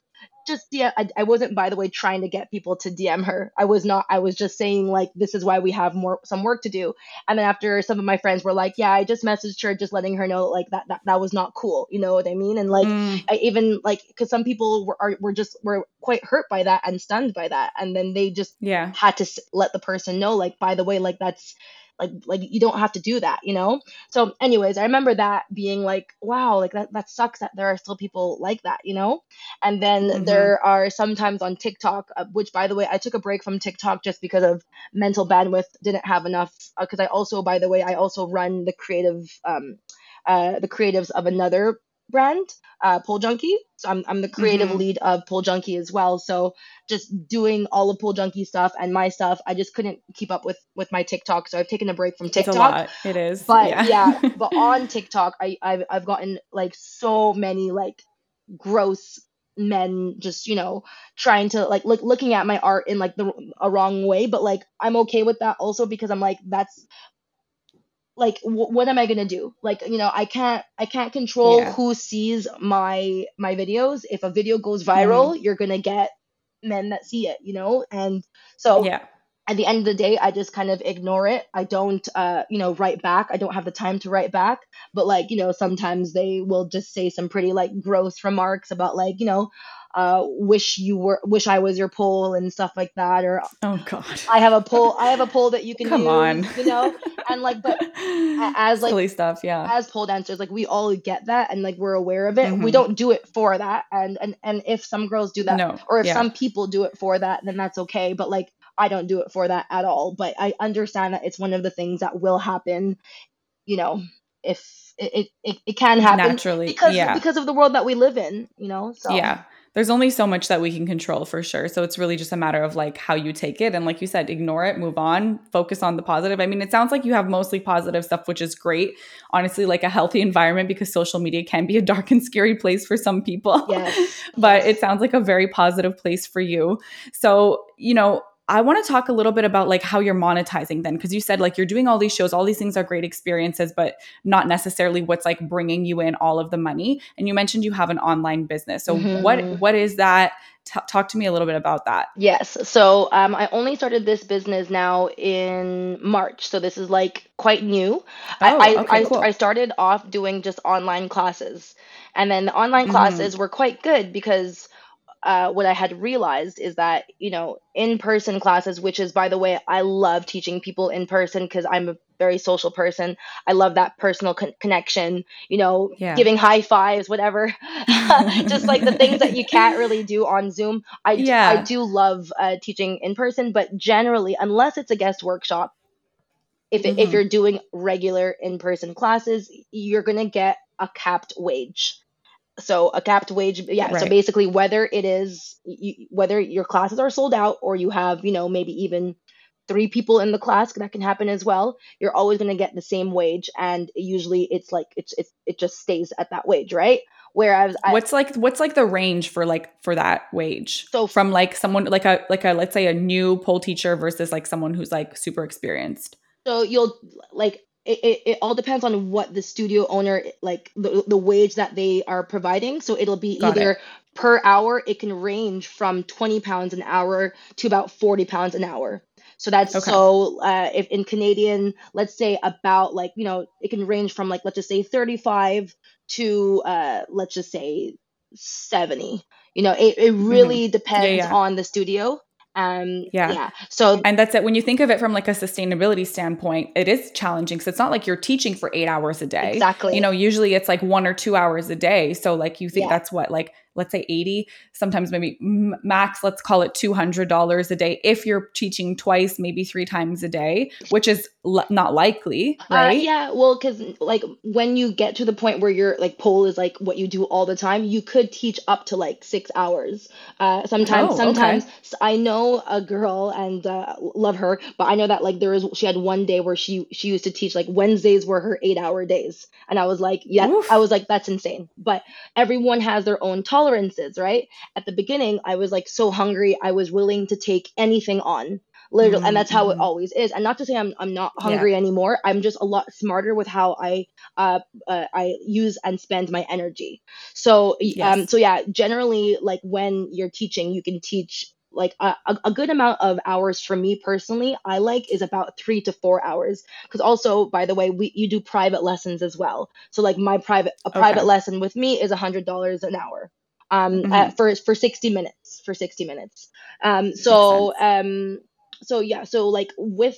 just yeah I, I wasn't by the way trying to get people to dm her. I was not i was just saying like this is why we have more some work to do. And then after some of my friends were like yeah i just messaged her just letting her know like that that, that was not cool. You know what i mean? And like Mm, I even like because some people were are, were just were quite hurt by that and stunned by that, and then they just yeah. had to let the person know, like, by the way, like that's like like you don't have to do that, you know. So, anyways, I remember that being like, wow, like that that sucks that there are still people like that, you know. And then Mhm. there are sometimes on TikTok, uh, which by the way, I took a break from TikTok just because of mental bandwidth, didn't have enough. Because I also, by the way, I also run the creative um uh the creatives of another brand uh, Pole Junkie. So I'm, I'm the creative Mhm. lead of Pole Junkie as well. So just doing all of Pole Junkie stuff and my stuff, I just couldn't keep up with with my TikTok. So I've taken a break from It's a TikTok. lot. It is. But yeah. yeah. but [LAUGHS] on TikTok, I I've, I've gotten like so many like gross men just you know trying to like look looking at my art in like the a wrong way but like i'm okay with that also because i'm like that's like w- what am i going to do like you know i can't i can't control Yeah. who sees my my videos if a video goes Mm-hmm. viral you're going to get men that see it you know and so yeah. at the end of the day i just kind of ignore it i don't uh you know write back i don't have the time to write back but like you know sometimes they will just say some pretty like gross remarks about like you know uh wish you were wish i was your pole and stuff like that or Oh God. i have a pole i have a pole that you can Come use on. you know and like but [LAUGHS] as, like- silly stuff. Yeah. as pole dancers like we all get that and like we're aware of it we Mhm. don't do it for that and and and if some girls do that no. or if yeah. some people do it for that then that's okay but like i don't do it for that at all but i understand that it's one of the things that will happen you know if it it, it, it can happen naturally. because yeah. because of the world that we live in you know so Yeah. There's only so much that we can control for sure. So it's really just a matter of like how you take it. And like you said, ignore it, move on, focus on the positive. I mean, it sounds like you have mostly positive stuff, which is great. Honestly, like a healthy environment because social media can be a dark and scary place for some people. yes [LAUGHS] but it sounds like a very positive place for you. So, you know, I want to talk a little bit about like how you're monetizing then because you said like you're doing all these shows, all these things are great experiences, but not necessarily what's like bringing you in all of the money. And you mentioned you have an online business. So what Mhm. what is that? T- talk to me a little bit about that. Yes. So um, I only started this business now in March. So this is like quite new. I, Oh, I, okay, I, cool. I started off doing just online classes. And then the online Mhm. classes were quite good because uh, what I had realized is that, you know, in person classes, which is, by the way, I love teaching people in person because I'm a very social person. I love that personal con- connection, you know, Yeah. giving high fives, whatever. [LAUGHS] Just like the things that you can't really do on Zoom. I, d- I Yeah. do love uh, teaching in person, but generally, unless it's a guest workshop, if, it, if you're doing regular in person classes, you're going to get a capped wage so a capped wage yeah so basically whether it is you, whether your classes are sold out or you have you know maybe even three people in the class that can happen as well you're always going to get the same wage and usually it's like it's, it's it just stays at that wage right whereas I, What's like what's like the range for like for that wage? So- from like someone like a like a let's say a new pole teacher versus like someone who's like super experienced. so you'll like it, it, it all depends on what the studio owner like the, the wage that they are providing so it'll be Got either per hour it can range from 20 pounds an hour to about 40 pounds an hour so that's Okay. so uh, if in canadian let's say about like you know it can range from like let's just say 35 to uh let's just say 70 you know it, it really depends Mm-hmm. yeah. on the studio um Yeah. yeah so And that's it. When you think of it from like a sustainability standpoint, it is challenging because it's not like you're teaching for eight hours a day. exactly You know, usually it's like one or two hours a day. So like you think Yeah. that's what like let's say 80 sometimes maybe max let's call it $200 a day if you're teaching twice maybe three times a day which is l- not likely uh, right uh, yeah well because like when you get to the point where your like pole is like what you do all the time you could teach up to like six hours uh sometimes oh, sometimes okay. i know a girl and uh, love her but i know that like there is she had one day where she she used to teach like wednesdays were her eight hour days and i was like yeah Oof. i was like that's insane but everyone has their own tolerances right at the beginning i was like so hungry i was willing to take anything on literally mm-hmm. and that's how it mm-hmm. always is and not to say i'm, I'm not hungry yeah. anymore i'm just a lot smarter with how i uh, uh, i use and spend my energy so um, yes. um so yeah generally like when you're teaching you can teach like a, a good amount of hours for me personally i like is about three to four hours because also by the way we you do private lessons as well so like my private a private okay. lesson with me is a hundred dollars an hour um mm-hmm. uh, for for 60 minutes for 60 minutes um so um so yeah so like with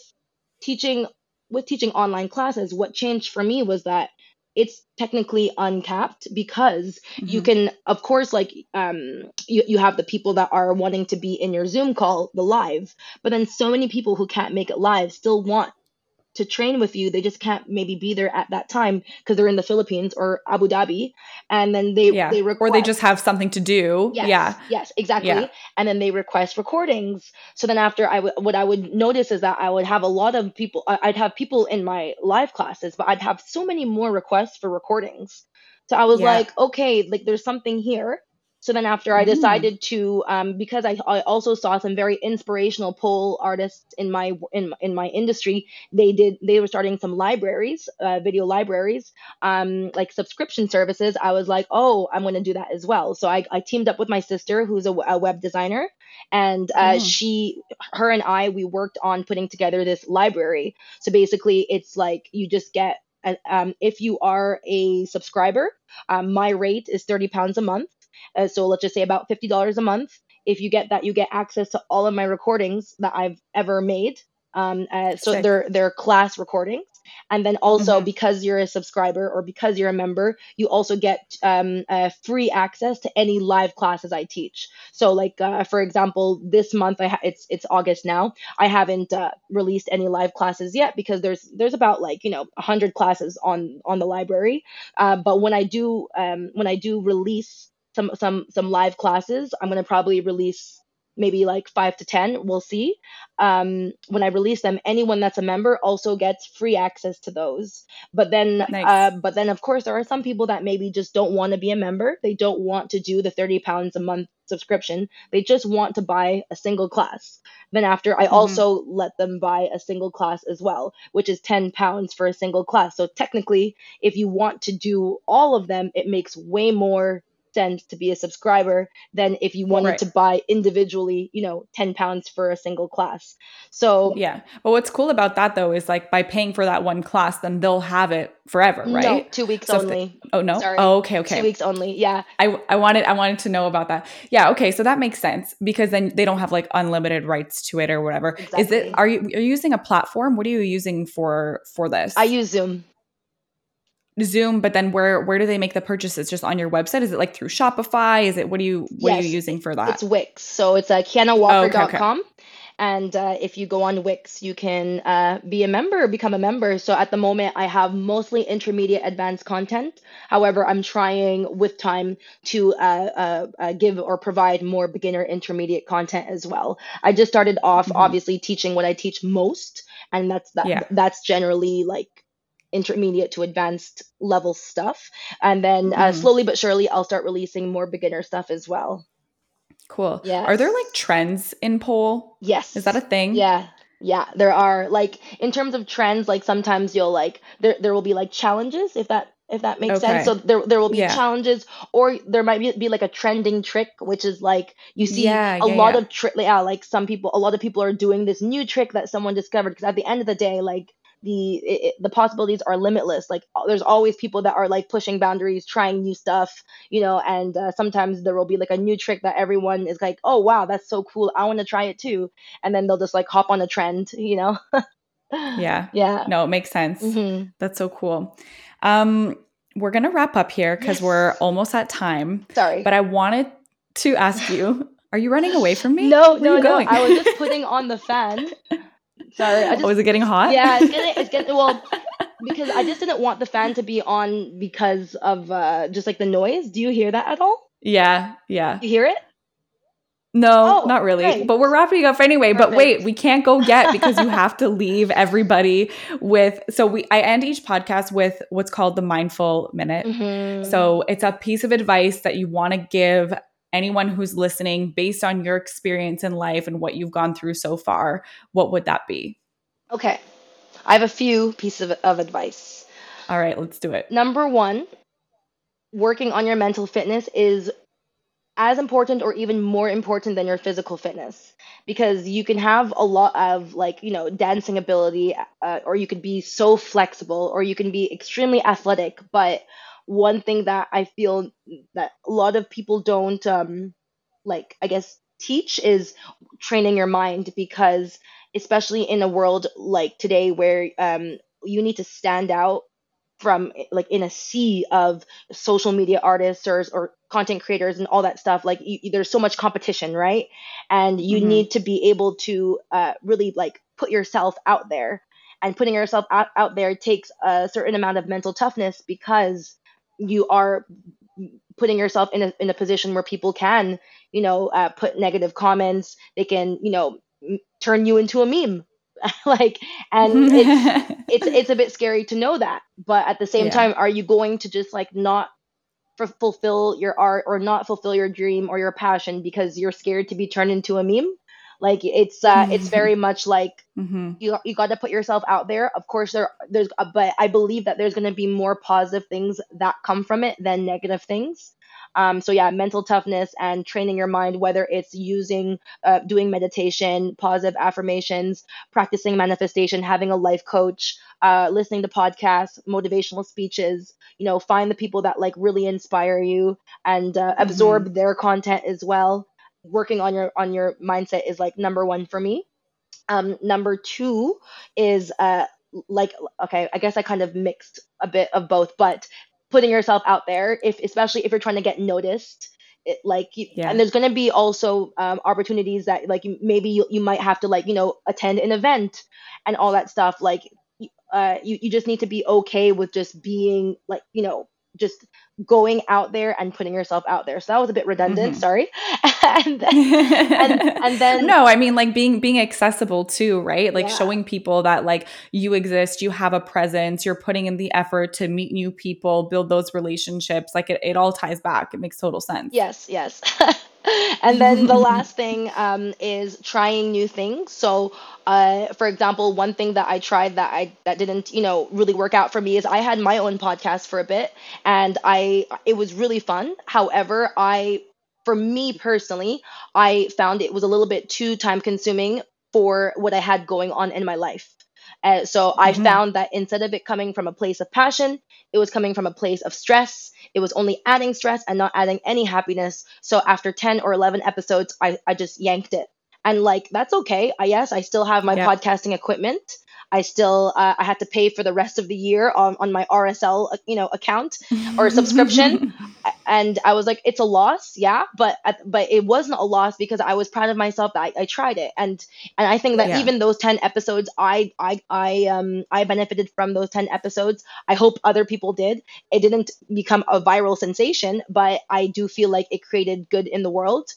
teaching with teaching online classes what changed for me was that it's technically uncapped because mm-hmm. you can of course like um you, you have the people that are wanting to be in your zoom call the live but then so many people who can't make it live still want to train with you. They just can't maybe be there at that time because they're in the Philippines or Abu Dhabi, and then they yeah. they request, or they just have something to do. Yes, yeah, yes, exactly. Yeah. And then they request recordings. So then after I would what I would notice is that I would have a lot of people. I'd have people in my live classes, but I'd have so many more requests for recordings. So I was yeah. like, okay, like there's something here. So then after I mm. decided to, um, because I, I also saw some very inspirational pole artists in my in in my industry, they did they were starting some libraries, uh, video libraries, um, like subscription services. I was like, oh, I'm going to do that as well. So I, I teamed up with my sister, who's a, a web designer, and uh, mm. she, her and I, we worked on putting together this library. So basically, it's like you just get um, if you are a subscriber, um, my rate is 30 pounds a month. Uh, so let's just say about $50 a month. If you get that, you get access to all of my recordings that I've ever made. Um, uh, so Sick. they're they're class recordings, and then also mm-hmm. because you're a subscriber or because you're a member, you also get um, uh, free access to any live classes I teach. So like uh, for example, this month I ha- it's it's August now. I haven't uh, released any live classes yet because there's there's about like you know hundred classes on on the library. Uh, but when I do um, when I do release some some some live classes. I'm gonna probably release maybe like five to ten. We'll see. Um, when I release them, anyone that's a member also gets free access to those. But then, nice. uh, but then of course there are some people that maybe just don't want to be a member. They don't want to do the thirty pounds a month subscription. They just want to buy a single class. Then after, I mm-hmm. also let them buy a single class as well, which is ten pounds for a single class. So technically, if you want to do all of them, it makes way more to be a subscriber than if you wanted right. to buy individually, you know, 10 pounds for a single class. So, yeah. But what's cool about that though is like by paying for that one class, then they'll have it forever, right? No, two weeks so only. They, oh, no. Sorry. Oh, okay. Okay. Two weeks only. Yeah. I, I wanted, I wanted to know about that. Yeah. Okay. So that makes sense because then they don't have like unlimited rights to it or whatever. Exactly. Is it, are you, are you using a platform? What are you using for, for this? I use Zoom. Zoom, but then where where do they make the purchases? Just on your website? Is it like through Shopify? Is it what do you what yes, are you using for that? It's Wix. So it's uh, kheannawalker.com. Okay, okay. And uh, if you go on Wix, you can uh, be a member, become a member. So at the moment, I have mostly intermediate advanced content. However, I'm trying with time to uh, uh, uh give or provide more beginner intermediate content as well. I just started off, mm-hmm. obviously, teaching what I teach most. And that's that. Yeah. That's generally like intermediate to advanced level stuff. And then uh, mm-hmm. slowly but surely, I'll start releasing more beginner stuff as well. Cool. Yeah. Are there like trends in pole? Yes. Is that a thing? Yeah. Yeah, there are like in terms of trends, like sometimes you'll like there there will be like challenges if that if that makes okay. sense. So there there will be yeah. challenges, or there might be, be like a trending trick, which is like you see yeah, a yeah, lot of trick. Yeah, like some people, a lot of people are doing this new trick that someone discovered. Because at the end of the day, like the it, the possibilities are limitless like there's always people that are like pushing boundaries trying new stuff you know and uh, sometimes there will be like a new trick that everyone is like oh wow that's so cool i want to try it too and then they'll just like hop on a trend [LAUGHS] you know yeah [LAUGHS] yeah no it makes sense mm-hmm. that's so cool um we're going to wrap up here because Yes. we're almost at time. Sorry. But I wanted to ask you [LAUGHS] are you running away from me? no, Where no, no. I was just putting on the fan. Sorry. I just oh, is it getting hot? Yeah, it's getting it's getting well [LAUGHS] because I just didn't want the fan to be on because of uh just like the noise. Do you hear that at all? yeah, yeah. You hear it? No, Oh, not really. okay. But we're wrapping up anyway. But wait, we can't go yet because you [LAUGHS] have to leave everybody with. So we, I end each podcast with what's called the mindful minute. Mhm. So it's a piece of advice that you want to give anyone who's listening based on your experience in life and what you've gone through so far. What would that be? okay, I have a few pieces of, of advice. All right, let's do it. Number one, working on your mental fitness is as important or even more important than your physical fitness because you can have a lot of like you know dancing ability uh, or you could be so flexible or you can be extremely athletic but one thing that i feel that a lot of people don't um like i guess teach is training your mind because especially in a world like today where um you need to stand out from like in a sea of social media artists or, or content creators and all that stuff like you, there's so much competition right and you Mhm. need to be able to uh, really like put yourself out there and putting yourself out, out there takes a certain amount of mental toughness because you are putting yourself in a, in a position where people can you know uh, put negative comments. They can you know m- turn you into a meme. [LAUGHS] Like and it's [LAUGHS] it's it's a bit scary to know that. But at the same Yeah. time are you going to just like not f- fulfill your art or not fulfill your dream or your passion because you're scared to be turned into a meme like it's uh it's very much like Mhm. you you got to put yourself out there. Of course there there's uh, but i believe that there's going to be more positive things that come from it than negative things. Um, so yeah mental toughness and training your mind whether it's using uh, doing meditation positive affirmations practicing manifestation having a life coach uh, listening to podcasts motivational speeches you know find the people that like really inspire you and uh, absorb their content as well working on your on your mindset is like number one for me um, number two is uh, like okay, I guess I kind of mixed a bit of both, but putting yourself out there, if especially if you're trying to get noticed, it, like Yeah. and there's going to be also um, opportunities that like maybe you, you might have to like you know attend an event and all that stuff. Like uh, you you just need to be okay with just being like you know just going out there and putting yourself out there. So that was a bit redundant. Mhm. Sorry. [LAUGHS] and then, and then- [LAUGHS] no i mean like being being accessible too right like Yeah. showing people that like you exist you have a presence you're putting in the effort to meet new people build those relationships like it, it all ties back it makes total sense Yes, yes. [LAUGHS] and then the last thing um, is trying new things. So, uh, for example, one thing that I tried that I that didn't, you know, really work out for me is I had my own podcast for a bit, and I it was really fun. However, I for me personally, I found it was a little bit too time consuming for what I had going on in my life. Uh, so I Mhm. found that instead of it coming from a place of passion, it was coming from a place of stress. It was only adding stress and not adding any happiness. So after 10 or 11 episodes, I, I just yanked it. And like, that's okay. I, yes, I still have my Yeah. podcasting equipment. I still, uh, I had to pay for the rest of the year on, on my RSL, uh, you know, account or subscription. [LAUGHS] and I was like, it's a loss, yeah, but but it wasn't a loss because I was proud of myself that I, I tried it, and and I think that Yeah. even those ten episodes, I I I um I benefited from those ten episodes. I hope other people did. It didn't become a viral sensation, but I do feel like it created good in the world.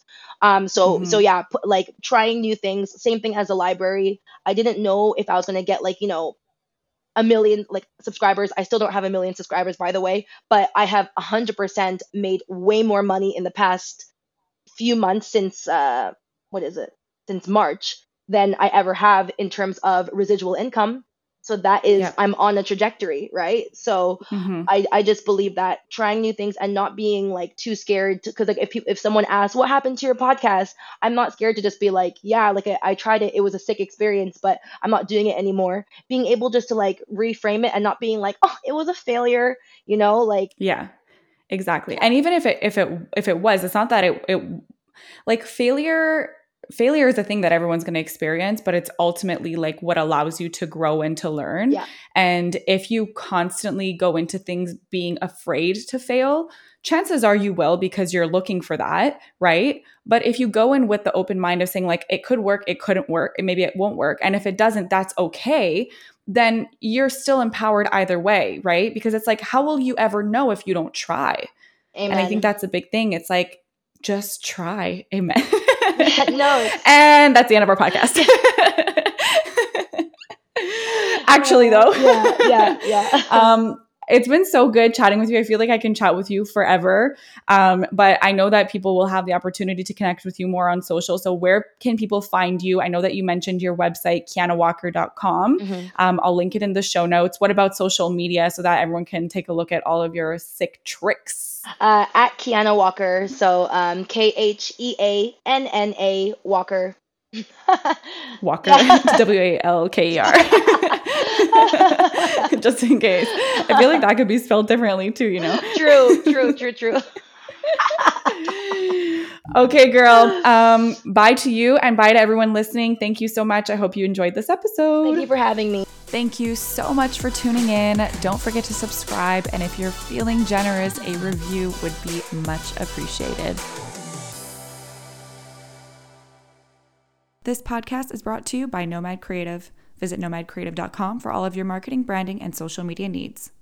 Um, so Mhm. so yeah, pu- like trying new things. Same thing as a library. I didn't know if I was gonna get like you know a million like subscribers. I still don't have a million subscribers, by the way, but I have 100% made way more money in the past few months since, uh, what is it, since March than I ever have in terms of residual income. So that is, Yeah. I'm on a trajectory, right? So Mhm. I, I just believe that trying new things and not being like too scared because like if if someone asks what happened to your podcast i'm not scared to just be like yeah like I, I tried it it was a sick experience but i'm not doing it anymore being able just to like reframe it and not being like oh it was a failure you know like Yeah, exactly. And even if it if it if it was, it's not that it it like failure failure is a thing that everyone's going to experience, but it's ultimately like what allows you to grow and to learn. Yeah. And if you constantly go into things being afraid to fail, chances are you will because you're looking for that, right? But if you go in with the open mind of saying, like, it could work, it couldn't work, and maybe it won't work. And if it doesn't, that's okay. Then you're still empowered either way, right? Because it's like, how will you ever know if you don't try? Amen. And I think that's a big thing. It's like, just try. Amen. [LAUGHS] [LAUGHS] no. and that's the end of our podcast. [LAUGHS] Actually, though. Yeah, yeah, yeah. [LAUGHS] um, it's been so good chatting with you. I feel like I can chat with you forever. Um, but I know that people will have the opportunity to connect with you more on social. So, where can people find you? I know that you mentioned your website, kheannawalker.com. Mhm. Um, I'll link it in the show notes. What about social media so that everyone can take a look at all of your sick tricks? Uh, at Kheanna Walker. So um, K H E A N N A Walker. [LAUGHS] Walker, [LAUGHS] W A L K E R. [LAUGHS] Just in case. I feel like that could be spelled differently too, you know? true, true, true, true. Okay, girl. Um, bye to you and bye to everyone listening. Thank you so much. I hope you enjoyed this episode. Thank you for having me. Thank you so much for tuning in. Don't forget to subscribe. And if you're feeling generous, a review would be much appreciated. This podcast is brought to you by Nomad Cre8tive. Visit nomadcre8tive.com for all of your marketing, branding, and social media needs.